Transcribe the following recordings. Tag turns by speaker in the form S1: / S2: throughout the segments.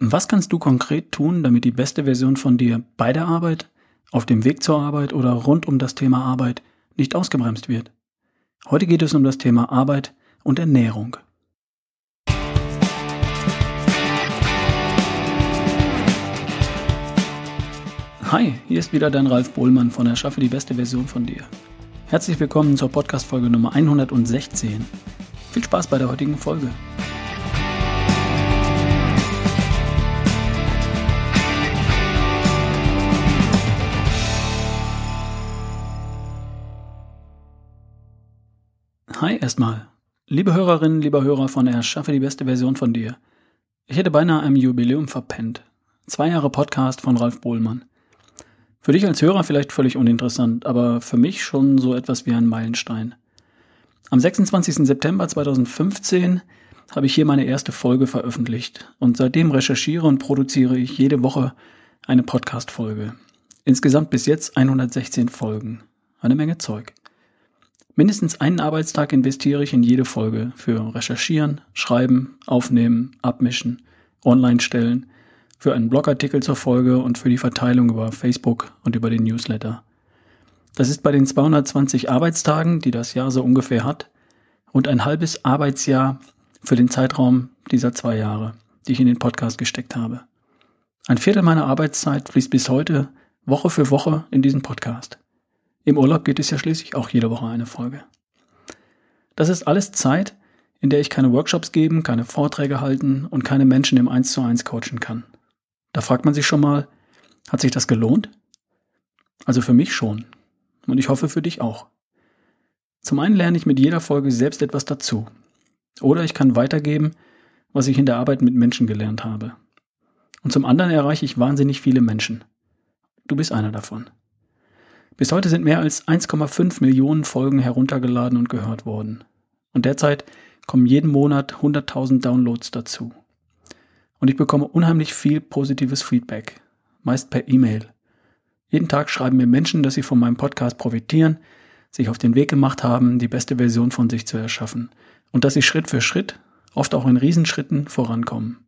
S1: Was kannst du konkret tun, damit die beste Version von dir bei der Arbeit, auf dem Weg zur Arbeit oder rund um das Thema Arbeit nicht ausgebremst wird? Heute geht es um das Thema Arbeit und Ernährung. Hi, hier ist wieder dein Ralf Bohlmann von Erschaffe die beste Version von dir. Herzlich willkommen zur Podcast-Folge Nummer 116. Viel Spaß bei der heutigen Folge. Hi erstmal. Liebe Hörerinnen, lieber Hörer von Erschaffe die beste Version von dir. Ich hätte beinahe ein Jubiläum verpennt. Zwei Jahre Podcast von Ralf Bohlmann. Für dich als Hörer vielleicht völlig uninteressant, aber für mich schon so etwas wie ein Meilenstein. Am 26. September 2015 habe ich hier meine erste Folge veröffentlicht und seitdem recherchiere und produziere ich jede Woche eine Podcast-Folge. Insgesamt bis jetzt 116 Folgen. Eine Menge Zeug. Mindestens einen Arbeitstag investiere ich in jede Folge für Recherchieren, Schreiben, Aufnehmen, Abmischen, Online stellen, für einen Blogartikel zur Folge und für die Verteilung über Facebook und über den Newsletter. Das ist bei den 220 Arbeitstagen, die das Jahr so ungefähr hat, und ein halbes Arbeitsjahr für den Zeitraum dieser zwei Jahre, die ich in den Podcast gesteckt habe. Ein Viertel meiner Arbeitszeit fließt bis heute Woche für Woche in diesen Podcast. Im Urlaub geht es ja schließlich auch jede Woche eine Folge. Das ist alles Zeit, in der ich keine Workshops geben, keine Vorträge halten und keine Menschen im 1 zu 1 coachen kann. Da fragt man sich schon mal, hat sich das gelohnt? Also für mich schon. Und ich hoffe für dich auch. Zum einen lerne ich mit jeder Folge selbst etwas dazu. Oder ich kann weitergeben, was ich in der Arbeit mit Menschen gelernt habe. Und zum anderen erreiche ich wahnsinnig viele Menschen. Du bist einer davon. Bis heute sind mehr als 1,5 Millionen Folgen heruntergeladen und gehört worden. Und derzeit kommen jeden Monat 100.000 Downloads dazu. Und ich bekomme unheimlich viel positives Feedback, meist per E-Mail. Jeden Tag schreiben mir Menschen, dass sie von meinem Podcast profitieren, sich auf den Weg gemacht haben, die beste Version von sich zu erschaffen und dass sie Schritt für Schritt, oft auch in Riesenschritten, vorankommen.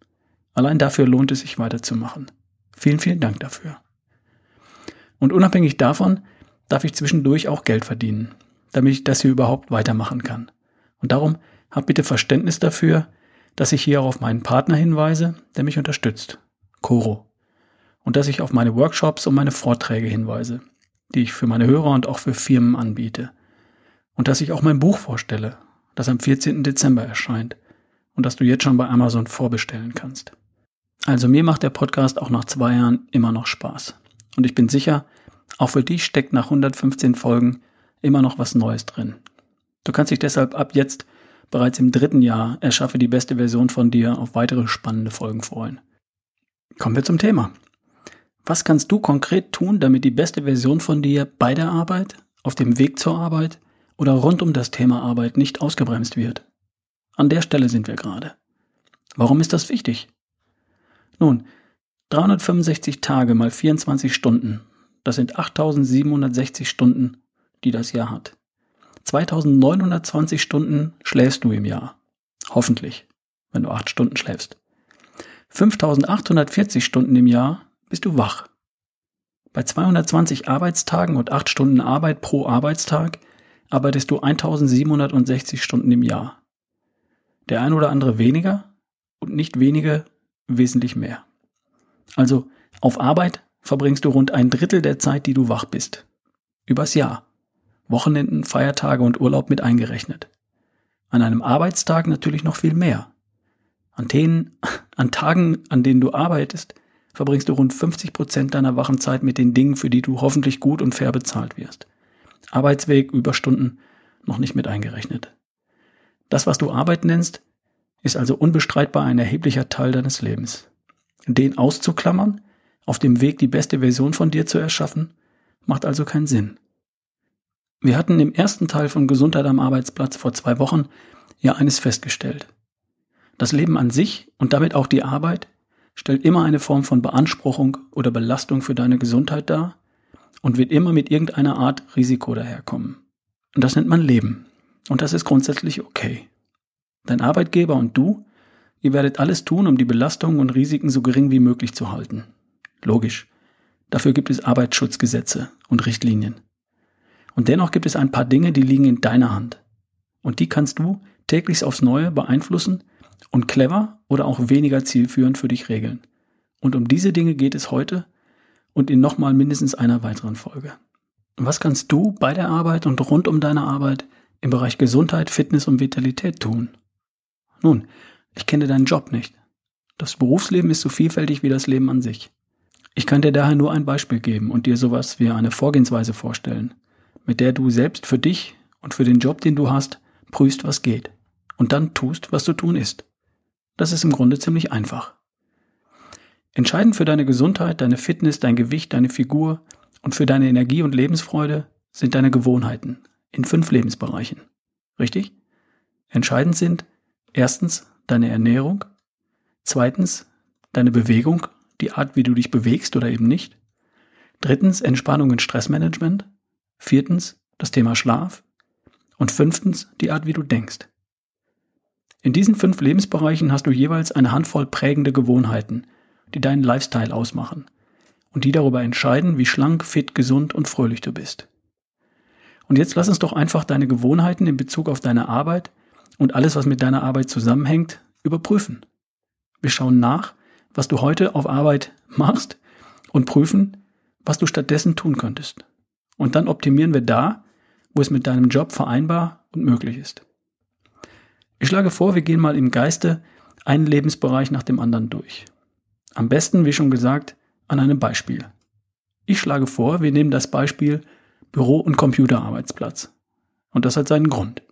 S1: Allein dafür lohnt es sich weiterzumachen. Vielen, vielen Dank dafür. Und unabhängig davon darf ich zwischendurch auch Geld verdienen, damit ich das hier überhaupt weitermachen kann. Und darum hab bitte Verständnis dafür, dass ich hier auch auf meinen Partner hinweise, der mich unterstützt, Coro. Und dass ich auf meine Workshops und meine Vorträge hinweise, die ich für meine Hörer und auch für Firmen anbiete. Und dass ich auch mein Buch vorstelle, das am 14. Dezember erscheint und das du jetzt schon bei Amazon vorbestellen kannst. Also mir macht der Podcast auch nach zwei Jahren immer noch Spaß. Und ich bin sicher, auch für dich steckt nach 115 Folgen immer noch was Neues drin. Du kannst dich deshalb ab jetzt bereits im dritten Jahr erschaffe die beste Version von dir auf weitere spannende Folgen freuen. Kommen wir zum Thema. Was kannst du konkret tun, damit die beste Version von dir bei der Arbeit, auf dem Weg zur Arbeit oder rund um das Thema Arbeit nicht ausgebremst wird? An der Stelle sind wir gerade. Warum ist das wichtig? Nun, 365 Tage mal 24 Stunden das sind 8760 Stunden, die das Jahr hat. 2920 Stunden schläfst du im Jahr. Hoffentlich, wenn du acht Stunden schläfst. 5840 Stunden im Jahr bist du wach. Bei 220 Arbeitstagen und acht Stunden Arbeit pro Arbeitstag arbeitest du 1760 Stunden im Jahr. Der ein oder andere weniger und nicht wenige wesentlich mehr. Also auf Arbeit verbringst du rund ein Drittel der Zeit, die du wach bist. Übers Jahr. Wochenenden, Feiertage und Urlaub mit eingerechnet. An einem Arbeitstag natürlich noch viel mehr. An, den, an Tagen, an denen du arbeitest, verbringst du rund 50 Prozent deiner wachen Zeit mit den Dingen, für die du hoffentlich gut und fair bezahlt wirst. Arbeitsweg, Überstunden noch nicht mit eingerechnet. Das, was du Arbeit nennst, ist also unbestreitbar ein erheblicher Teil deines Lebens. Den auszuklammern, auf dem Weg, die beste Version von dir zu erschaffen, macht also keinen Sinn. Wir hatten im ersten Teil von Gesundheit am Arbeitsplatz vor zwei Wochen ja eines festgestellt. Das Leben an sich und damit auch die Arbeit stellt immer eine Form von Beanspruchung oder Belastung für deine Gesundheit dar und wird immer mit irgendeiner Art Risiko daherkommen. Und das nennt man Leben. Und das ist grundsätzlich okay. Dein Arbeitgeber und du ihr werdet alles tun, um die Belastungen und Risiken so gering wie möglich zu halten. Logisch. Dafür gibt es Arbeitsschutzgesetze und Richtlinien. Und dennoch gibt es ein paar Dinge, die liegen in deiner Hand. Und die kannst du täglich aufs Neue beeinflussen und clever oder auch weniger zielführend für dich regeln. Und um diese Dinge geht es heute und in nochmal mindestens einer weiteren Folge. Was kannst du bei der Arbeit und rund um deine Arbeit im Bereich Gesundheit, Fitness und Vitalität tun? Nun, ich kenne deinen Job nicht. Das Berufsleben ist so vielfältig wie das Leben an sich. Ich kann dir daher nur ein Beispiel geben und dir sowas wie eine Vorgehensweise vorstellen, mit der du selbst für dich und für den Job, den du hast, prüfst, was geht und dann tust, was zu tun ist. Das ist im Grunde ziemlich einfach. Entscheidend für deine Gesundheit, deine Fitness, dein Gewicht, deine Figur und für deine Energie und Lebensfreude sind deine Gewohnheiten in fünf Lebensbereichen. Richtig? Entscheidend sind erstens deine Ernährung, zweitens deine Bewegung, die Art, wie du dich bewegst oder eben nicht, drittens Entspannung und Stressmanagement, viertens das Thema Schlaf und fünftens die Art, wie du denkst. In diesen fünf Lebensbereichen hast du jeweils eine Handvoll prägende Gewohnheiten, die deinen Lifestyle ausmachen und die darüber entscheiden, wie schlank, fit, gesund und fröhlich du bist. Und jetzt lass uns doch einfach deine Gewohnheiten in Bezug auf deine Arbeit und alles, was mit deiner Arbeit zusammenhängt, überprüfen. Wir schauen nach, was du heute auf Arbeit machst und prüfen, was du stattdessen tun könntest. Und dann optimieren wir da, wo es mit deinem Job vereinbar und möglich ist. Ich schlage vor, wir gehen mal im Geiste einen Lebensbereich nach dem anderen durch. Am besten, wie schon gesagt, an einem Beispiel. Ich schlage vor, wir nehmen das Beispiel Büro- und Computerarbeitsplatz. Und das hat seinen Grund.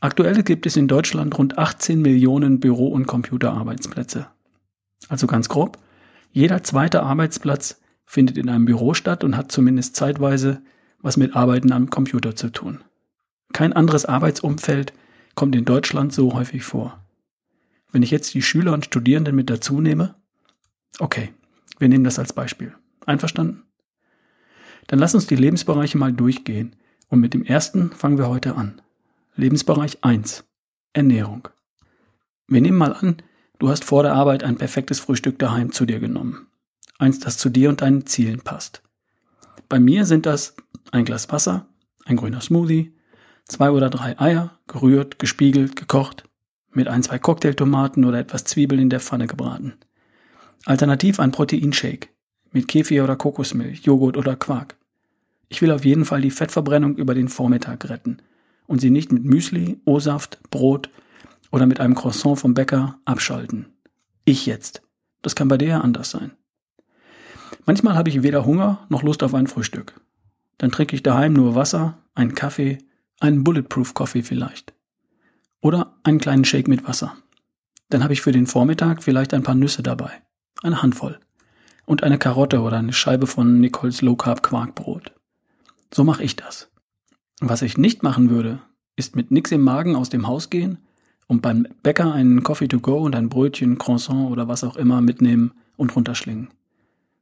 S1: Aktuell gibt es in Deutschland rund 18 Millionen Büro- und Computerarbeitsplätze. Also ganz grob, jeder zweite Arbeitsplatz findet in einem Büro statt und hat zumindest zeitweise was mit Arbeiten am Computer zu tun. Kein anderes Arbeitsumfeld kommt in Deutschland so häufig vor. Wenn ich jetzt die Schüler und Studierenden mit dazu nehme, okay, wir nehmen das als Beispiel. Einverstanden? Dann lass uns die Lebensbereiche mal durchgehen und mit dem ersten fangen wir heute an. Lebensbereich 1. Ernährung. Wir nehmen mal an, du hast vor der Arbeit ein perfektes Frühstück daheim zu dir genommen. Eins, das zu dir und deinen Zielen passt. Bei mir sind das ein Glas Wasser, ein grüner Smoothie, zwei oder drei Eier, gerührt, gespiegelt, gekocht, mit ein, zwei Cocktailtomaten oder etwas Zwiebeln in der Pfanne gebraten. Alternativ ein Proteinshake mit Kefir oder Kokosmilch, Joghurt oder Quark. Ich will auf jeden Fall die Fettverbrennung über den Vormittag retten und sie nicht mit Müsli, O-Saft, Brot oder mit einem Croissant vom Bäcker abschalten. Ich jetzt. Das kann bei dir ja anders sein. Manchmal habe ich weder Hunger noch Lust auf ein Frühstück. Dann trinke ich daheim nur Wasser, einen Kaffee, einen Bulletproof Coffee vielleicht. Oder einen kleinen Shake mit Wasser. Dann habe ich für den Vormittag vielleicht ein paar Nüsse dabei. Eine Handvoll. Und eine Karotte oder eine Scheibe von Nicoles Low Carb Quarkbrot. So mache ich das. Was ich nicht machen würde, ist mit nix im Magen aus dem Haus gehen und beim Bäcker einen Coffee to go und ein Brötchen, Croissant oder was auch immer mitnehmen und runterschlingen.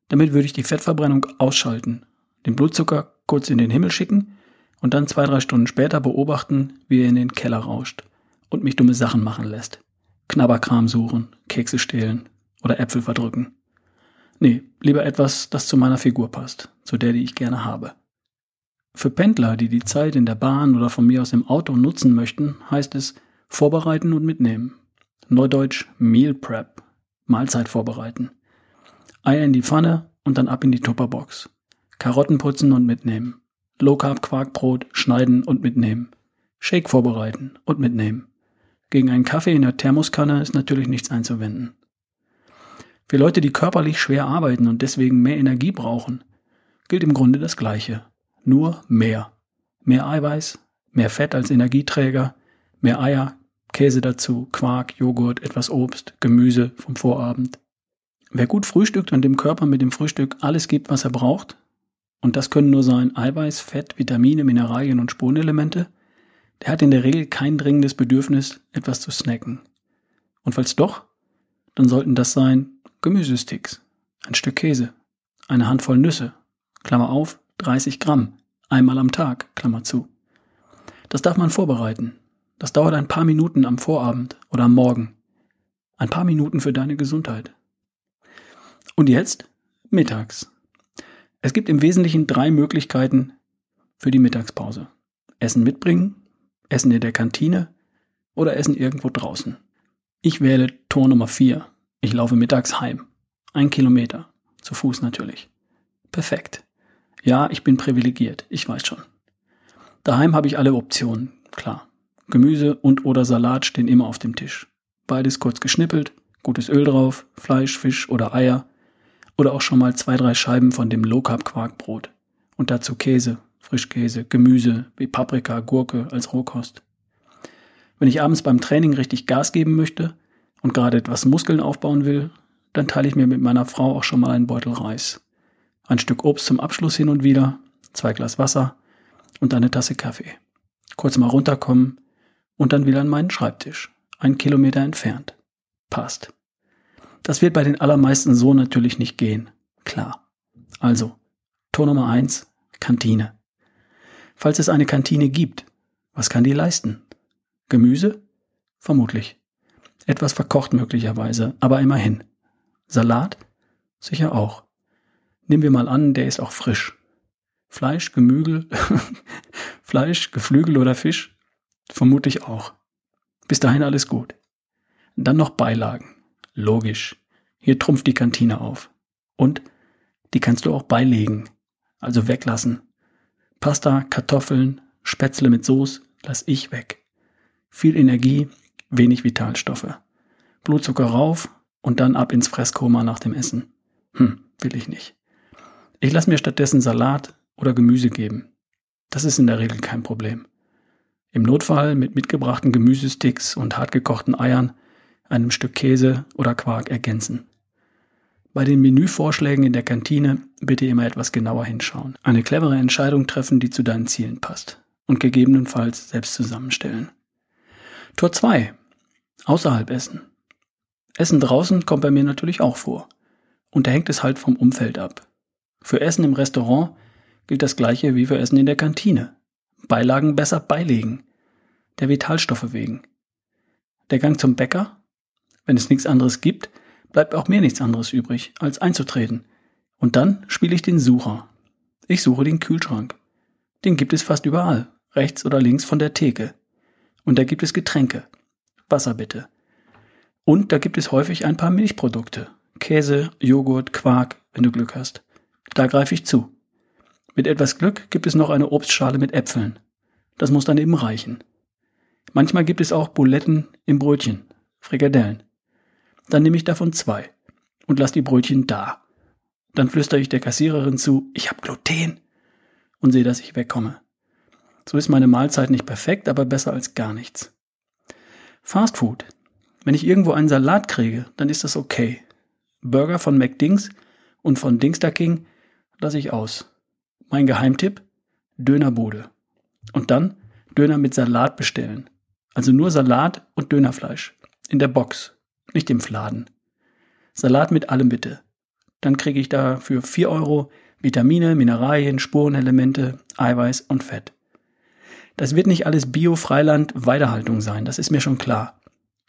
S1: Damit würde ich die Fettverbrennung ausschalten, den Blutzucker kurz in den Himmel schicken und dann zwei, drei Stunden später beobachten, wie er in den Keller rauscht und mich dumme Sachen machen lässt. Knabberkram suchen, Kekse stehlen oder Äpfel verdrücken. Nee, lieber etwas, das zu meiner Figur passt, zu der, die ich gerne habe. Für Pendler, die die Zeit in der Bahn oder von mir aus im Auto nutzen möchten, heißt es vorbereiten und mitnehmen. Neudeutsch Meal Prep, Mahlzeit vorbereiten. Eier in die Pfanne und dann ab in die Tupperbox. Karotten putzen und mitnehmen. Low Carb Quarkbrot schneiden und mitnehmen. Shake vorbereiten und mitnehmen. Gegen einen Kaffee in der Thermoskanne ist natürlich nichts einzuwenden. Für Leute, die körperlich schwer arbeiten und deswegen mehr Energie brauchen, gilt im Grunde das Gleiche. Nur mehr. Mehr Eiweiß, mehr Fett als Energieträger, mehr Eier, Käse dazu, Quark, Joghurt, etwas Obst, Gemüse vom Vorabend. Wer gut frühstückt und dem Körper mit dem Frühstück alles gibt, was er braucht, und das können nur sein Eiweiß, Fett, Vitamine, Mineralien und Spurenelemente, der hat in der Regel kein dringendes Bedürfnis, etwas zu snacken. Und falls doch, dann sollten das sein Gemüsesticks, ein Stück Käse, eine Handvoll Nüsse, Klammer auf, 30 Gramm, einmal am Tag, Klammer zu. Das darf man vorbereiten. Das dauert ein paar Minuten am Vorabend oder am Morgen. Ein paar Minuten für deine Gesundheit. Und jetzt mittags. Es gibt im Wesentlichen drei Möglichkeiten für die Mittagspause. Essen mitbringen, Essen in der Kantine oder Essen irgendwo draußen. Ich wähle Tor Nummer vier. Ich laufe mittags heim. Ein Kilometer. Zu Fuß natürlich. Perfekt. Ja, ich bin privilegiert. Ich weiß schon. Daheim habe ich alle Optionen. Klar. Gemüse und oder Salat stehen immer auf dem Tisch. Beides kurz geschnippelt, gutes Öl drauf, Fleisch, Fisch oder Eier. Oder auch schon mal zwei, drei Scheiben von dem Low Carb Quarkbrot. Und dazu Käse, Frischkäse, Gemüse wie Paprika, Gurke als Rohkost. Wenn ich abends beim Training richtig Gas geben möchte und gerade etwas Muskeln aufbauen will, dann teile ich mir mit meiner Frau auch schon mal einen Beutel Reis. Ein Stück Obst zum Abschluss hin und wieder, zwei Glas Wasser und eine Tasse Kaffee. Kurz mal runterkommen und dann wieder an meinen Schreibtisch, einen Kilometer entfernt. Passt. Das wird bei den allermeisten so natürlich nicht gehen. Klar. Also, Tor Nummer eins: Kantine. Falls es eine Kantine gibt, was kann die leisten? Gemüse? Vermutlich. Etwas verkocht möglicherweise, aber immerhin. Salat? Sicher auch. Nehmen wir mal an, der ist auch frisch. Fleisch, Gemügel, Fleisch, Geflügel oder Fisch? Vermutlich auch. Bis dahin alles gut. Dann noch Beilagen. Logisch. Hier trumpft die Kantine auf. Und die kannst du auch beilegen. Also weglassen. Pasta, Kartoffeln, Spätzle mit Soße lass ich weg. Viel Energie, wenig Vitalstoffe. Blutzucker rauf und dann ab ins Fresskoma nach dem Essen. Hm, will ich nicht. Ich lasse mir stattdessen Salat oder Gemüse geben. Das ist in der Regel kein Problem. Im Notfall mit mitgebrachten Gemüsesticks und hartgekochten Eiern, einem Stück Käse oder Quark ergänzen. Bei den Menüvorschlägen in der Kantine bitte immer etwas genauer hinschauen. Eine clevere Entscheidung treffen, die zu deinen Zielen passt. Und gegebenenfalls selbst zusammenstellen. Tor 2. Außerhalb essen. Essen draußen kommt bei mir natürlich auch vor. Und da hängt es halt vom Umfeld ab. Für Essen im Restaurant gilt das gleiche wie für Essen in der Kantine. Beilagen besser beilegen. Der Vitalstoffe wegen. Der Gang zum Bäcker? Wenn es nichts anderes gibt, bleibt auch mir nichts anderes übrig, als einzutreten. Und dann spiele ich den Sucher. Ich suche den Kühlschrank. Den gibt es fast überall, rechts oder links von der Theke. Und da gibt es Getränke. Wasser bitte. Und da gibt es häufig ein paar Milchprodukte. Käse, Joghurt, Quark, wenn du Glück hast. Da greife ich zu. Mit etwas Glück gibt es noch eine Obstschale mit Äpfeln. Das muss dann eben reichen. Manchmal gibt es auch Buletten im Brötchen, Frikadellen. Dann nehme ich davon zwei und lasse die Brötchen da. Dann flüstere ich der Kassiererin zu, ich habe Gluten und sehe, dass ich wegkomme. So ist meine Mahlzeit nicht perfekt, aber besser als gar nichts. Fast Food. Wenn ich irgendwo einen Salat kriege, dann ist das okay. Burger von McDings und von Dingster King lasse ich aus. Mein Geheimtipp? Dönerbude. Und dann Döner mit Salat bestellen. Also nur Salat und Dönerfleisch. In der Box nicht im Fladen. Salat mit allem bitte. Dann kriege ich da für 4 Euro Vitamine, Mineralien, Spurenelemente, Eiweiß und Fett. Das wird nicht alles Bio-Freiland-Weidehaltung sein, das ist mir schon klar.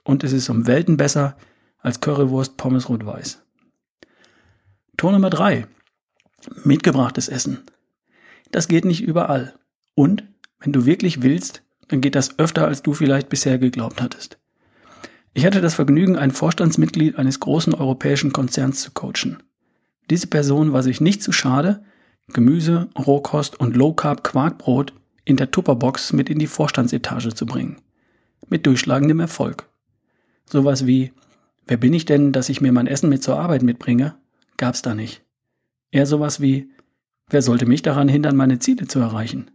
S1: Und es ist um Welten besser als Currywurst, Pommes rot-weiß. Tor Nummer 3. Mitgebrachtes Essen. Das geht nicht überall. Und, wenn du wirklich willst, dann geht das öfter, als du vielleicht bisher geglaubt hattest. Ich hatte das Vergnügen, ein Vorstandsmitglied eines großen europäischen Konzerns zu coachen. Diese Person war sich nicht zu schade, Gemüse, Rohkost und Low Carb Quarkbrot in der Tupperbox mit in die Vorstandsetage zu bringen. Mit durchschlagendem Erfolg. Sowas wie, wer bin ich denn, dass ich mir mein Essen mit zur Arbeit mitbringe? Gab's da nicht. Eher sowas wie, wer sollte mich daran hindern, meine Ziele zu erreichen?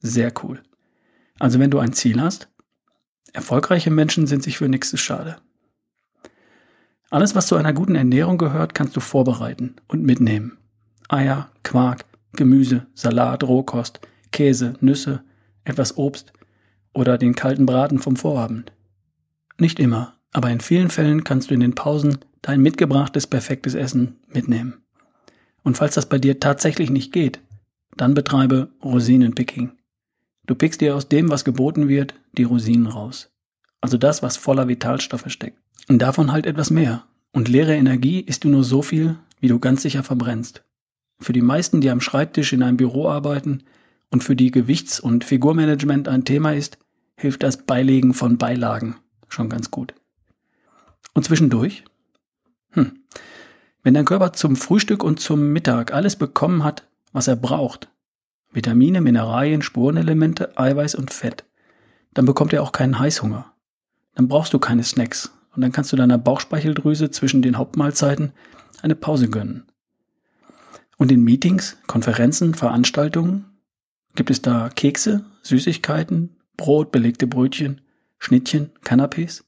S1: Sehr cool. Also wenn du ein Ziel hast, Erfolgreiche Menschen sind sich für nichts schade. Alles, was zu einer guten Ernährung gehört, kannst du vorbereiten und mitnehmen. Eier, Quark, Gemüse, Salat, Rohkost, Käse, Nüsse, etwas Obst oder den kalten Braten vom Vorabend. Nicht immer, aber in vielen Fällen kannst du in den Pausen dein mitgebrachtes perfektes Essen mitnehmen. Und falls das bei dir tatsächlich nicht geht, dann betreibe Rosinenpicking. Du pickst dir aus dem, was geboten wird, die Rosinen raus. Also das, was voller Vitalstoffe steckt. Und davon halt etwas mehr. Und leere Energie isst du nur so viel, wie du ganz sicher verbrennst. Für die meisten, die am Schreibtisch in einem Büro arbeiten und für die Gewichts- und Figurmanagement ein Thema ist, hilft das Beilegen von Beilagen schon ganz gut. Und zwischendurch? Hm. Wenn dein Körper zum Frühstück und zum Mittag alles bekommen hat, was er braucht, Vitamine, Mineralien, Spurenelemente, Eiweiß und Fett, dann bekommt er auch keinen Heißhunger. Dann brauchst du keine Snacks und dann kannst du deiner Bauchspeicheldrüse zwischen den Hauptmahlzeiten eine Pause gönnen. Und in Meetings, Konferenzen, Veranstaltungen gibt es da Kekse, Süßigkeiten, Brot, belegte Brötchen, Schnittchen, Canapés?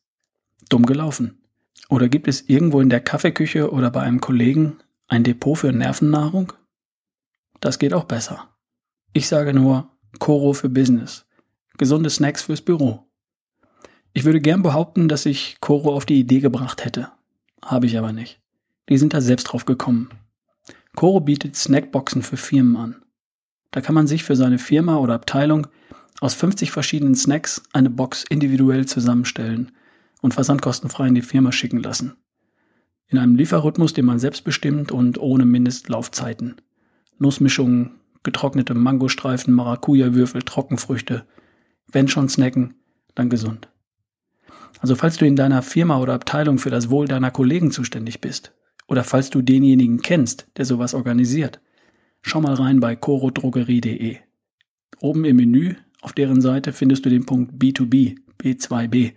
S1: Dumm gelaufen. Oder gibt es irgendwo in der Kaffeeküche oder bei einem Kollegen ein Depot für Nervennahrung? Das geht auch besser. Ich sage nur Koro für Business. Gesunde Snacks fürs Büro. Ich würde gern behaupten, dass ich Koro auf die Idee gebracht hätte. Habe ich aber nicht. Die sind da selbst drauf gekommen. Koro bietet Snackboxen für Firmen an. Da kann man sich für seine Firma oder Abteilung aus 50 verschiedenen Snacks eine Box individuell zusammenstellen und versandkostenfrei in die Firma schicken lassen. In einem Lieferrhythmus, den man selbst bestimmt und ohne Mindestlaufzeiten. Nussmischungen, getrocknete Mangostreifen, Maracuja-Würfel, Trockenfrüchte. Wenn schon snacken, dann gesund. Also falls du in deiner Firma oder Abteilung für das Wohl deiner Kollegen zuständig bist oder falls du denjenigen kennst, der sowas organisiert, schau mal rein bei corodrogerie.de. Oben im Menü auf deren Seite findest du den Punkt B2B, B2B.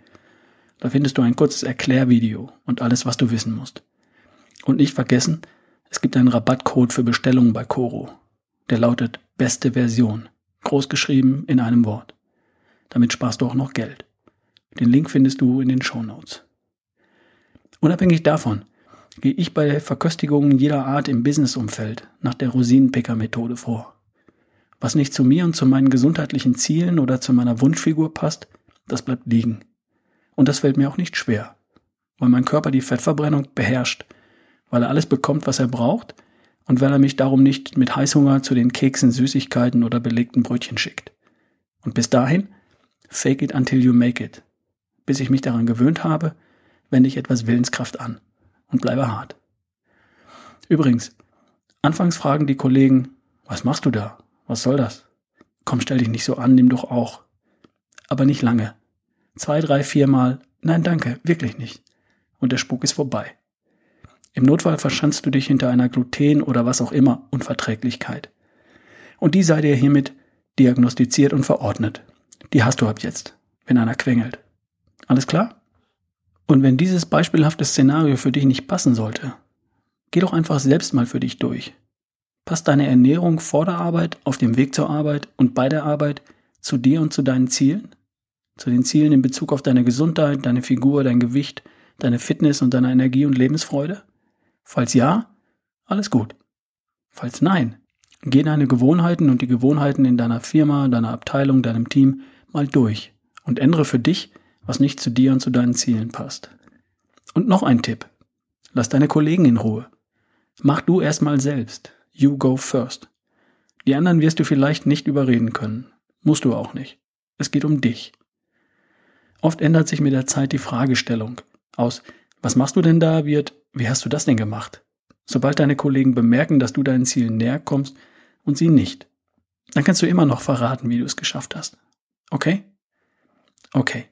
S1: Da findest du ein kurzes Erklärvideo und alles, was du wissen musst. Und nicht vergessen, es gibt einen Rabattcode für Bestellungen bei Coro. Der lautet beste Version, großgeschrieben in einem Wort. Damit sparst du auch noch Geld. Den Link findest du in den Show Notes. Unabhängig davon gehe ich bei Verköstigungen jeder Art im Businessumfeld nach der Rosinenpicker-Methode vor. Was nicht zu mir und zu meinen gesundheitlichen Zielen oder zu meiner Wunschfigur passt, das bleibt liegen. Und das fällt mir auch nicht schwer, weil mein Körper die Fettverbrennung beherrscht, weil er alles bekommt, was er braucht und weil er mich darum nicht mit Heißhunger zu den Keksen, Süßigkeiten oder belegten Brötchen schickt. Und bis dahin, fake it until you make it. Bis ich mich daran gewöhnt habe, wende ich etwas Willenskraft an und bleibe hart. Übrigens, anfangs fragen die Kollegen, was machst du da? Was soll das? Komm, stell dich nicht so an, nimm doch auch. Aber nicht lange. Zwei, drei, viermal. Nein, danke, wirklich nicht. Und der Spuk ist vorbei. Im Notfall verschanzt du dich hinter einer Gluten oder was auch immer Unverträglichkeit. Und die sei dir hiermit diagnostiziert und verordnet. Die hast du ab jetzt, wenn einer quengelt. Alles klar? Und wenn dieses beispielhafte Szenario für dich nicht passen sollte, geh doch einfach selbst mal für dich durch. Passt deine Ernährung vor der Arbeit, auf dem Weg zur Arbeit und bei der Arbeit zu dir und zu deinen Zielen? Zu den Zielen in Bezug auf deine Gesundheit, deine Figur, dein Gewicht, deine Fitness und deine Energie und Lebensfreude? Falls ja, alles gut. Falls nein, geh deine Gewohnheiten und die Gewohnheiten in deiner Firma, deiner Abteilung, deinem Team mal durch und ändere für dich, was nicht zu dir und zu deinen Zielen passt. Und noch ein Tipp. Lass deine Kollegen in Ruhe. Mach du erstmal selbst. You go first. Die anderen wirst du vielleicht nicht überreden können. Musst du auch nicht. Es geht um dich. Oft ändert sich mit der Zeit die Fragestellung. Aus Was machst du denn da wird Wie hast du das denn gemacht? Sobald deine Kollegen bemerken, dass du deinen Zielen näher kommst und sie nicht, dann kannst du immer noch verraten, wie du es geschafft hast. Okay? Okay.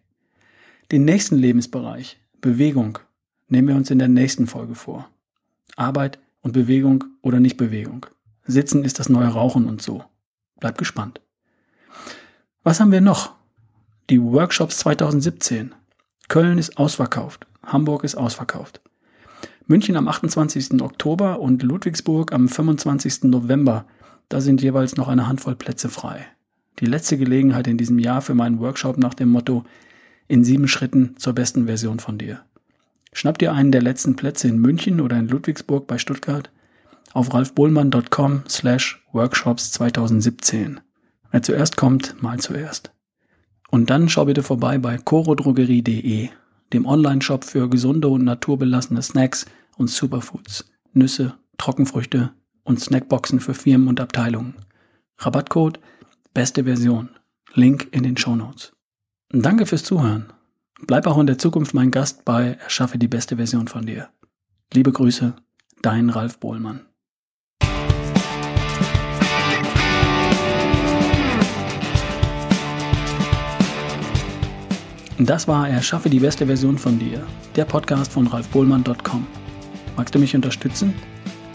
S1: Den nächsten Lebensbereich, Bewegung, nehmen wir uns in der nächsten Folge vor. Arbeit und Bewegung oder nicht Bewegung. Sitzen ist das neue Rauchen und so. Bleib gespannt. Was haben wir noch? Die Workshops 2017. Köln ist ausverkauft. Hamburg ist ausverkauft. München am 28. Oktober und Ludwigsburg am 25. November. Da sind jeweils noch eine Handvoll Plätze frei. Die letzte Gelegenheit in diesem Jahr für meinen Workshop nach dem Motto in sieben Schritten zur besten Version von dir. Schnapp dir einen der letzten Plätze in München oder in Ludwigsburg bei Stuttgart auf ralfbohlmann.com slash workshops 2017. Wer zuerst kommt, mal zuerst. Und dann schau bitte vorbei bei corodrogerie.de, dem Online-Shop für gesunde und naturbelassene Snacks und Superfoods, Nüsse, Trockenfrüchte und Snackboxen für Firmen und Abteilungen. Rabattcode beste Version. Link in den Show Notes. Danke fürs Zuhören. Bleib auch in der Zukunft mein Gast bei Erschaffe die beste Version von dir. Liebe Grüße, dein Ralf Bohlmann. Das war Erschaffe die beste Version von dir, der Podcast von ralfbohlmann.com. Magst du mich unterstützen?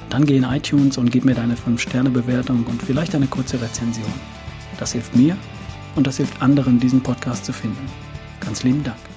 S1: Dann geh in iTunes und gib mir deine 5-Sterne-Bewertung und vielleicht eine kurze Rezension. Das hilft mir und das hilft anderen, diesen Podcast zu finden. Ganz lieben Dank.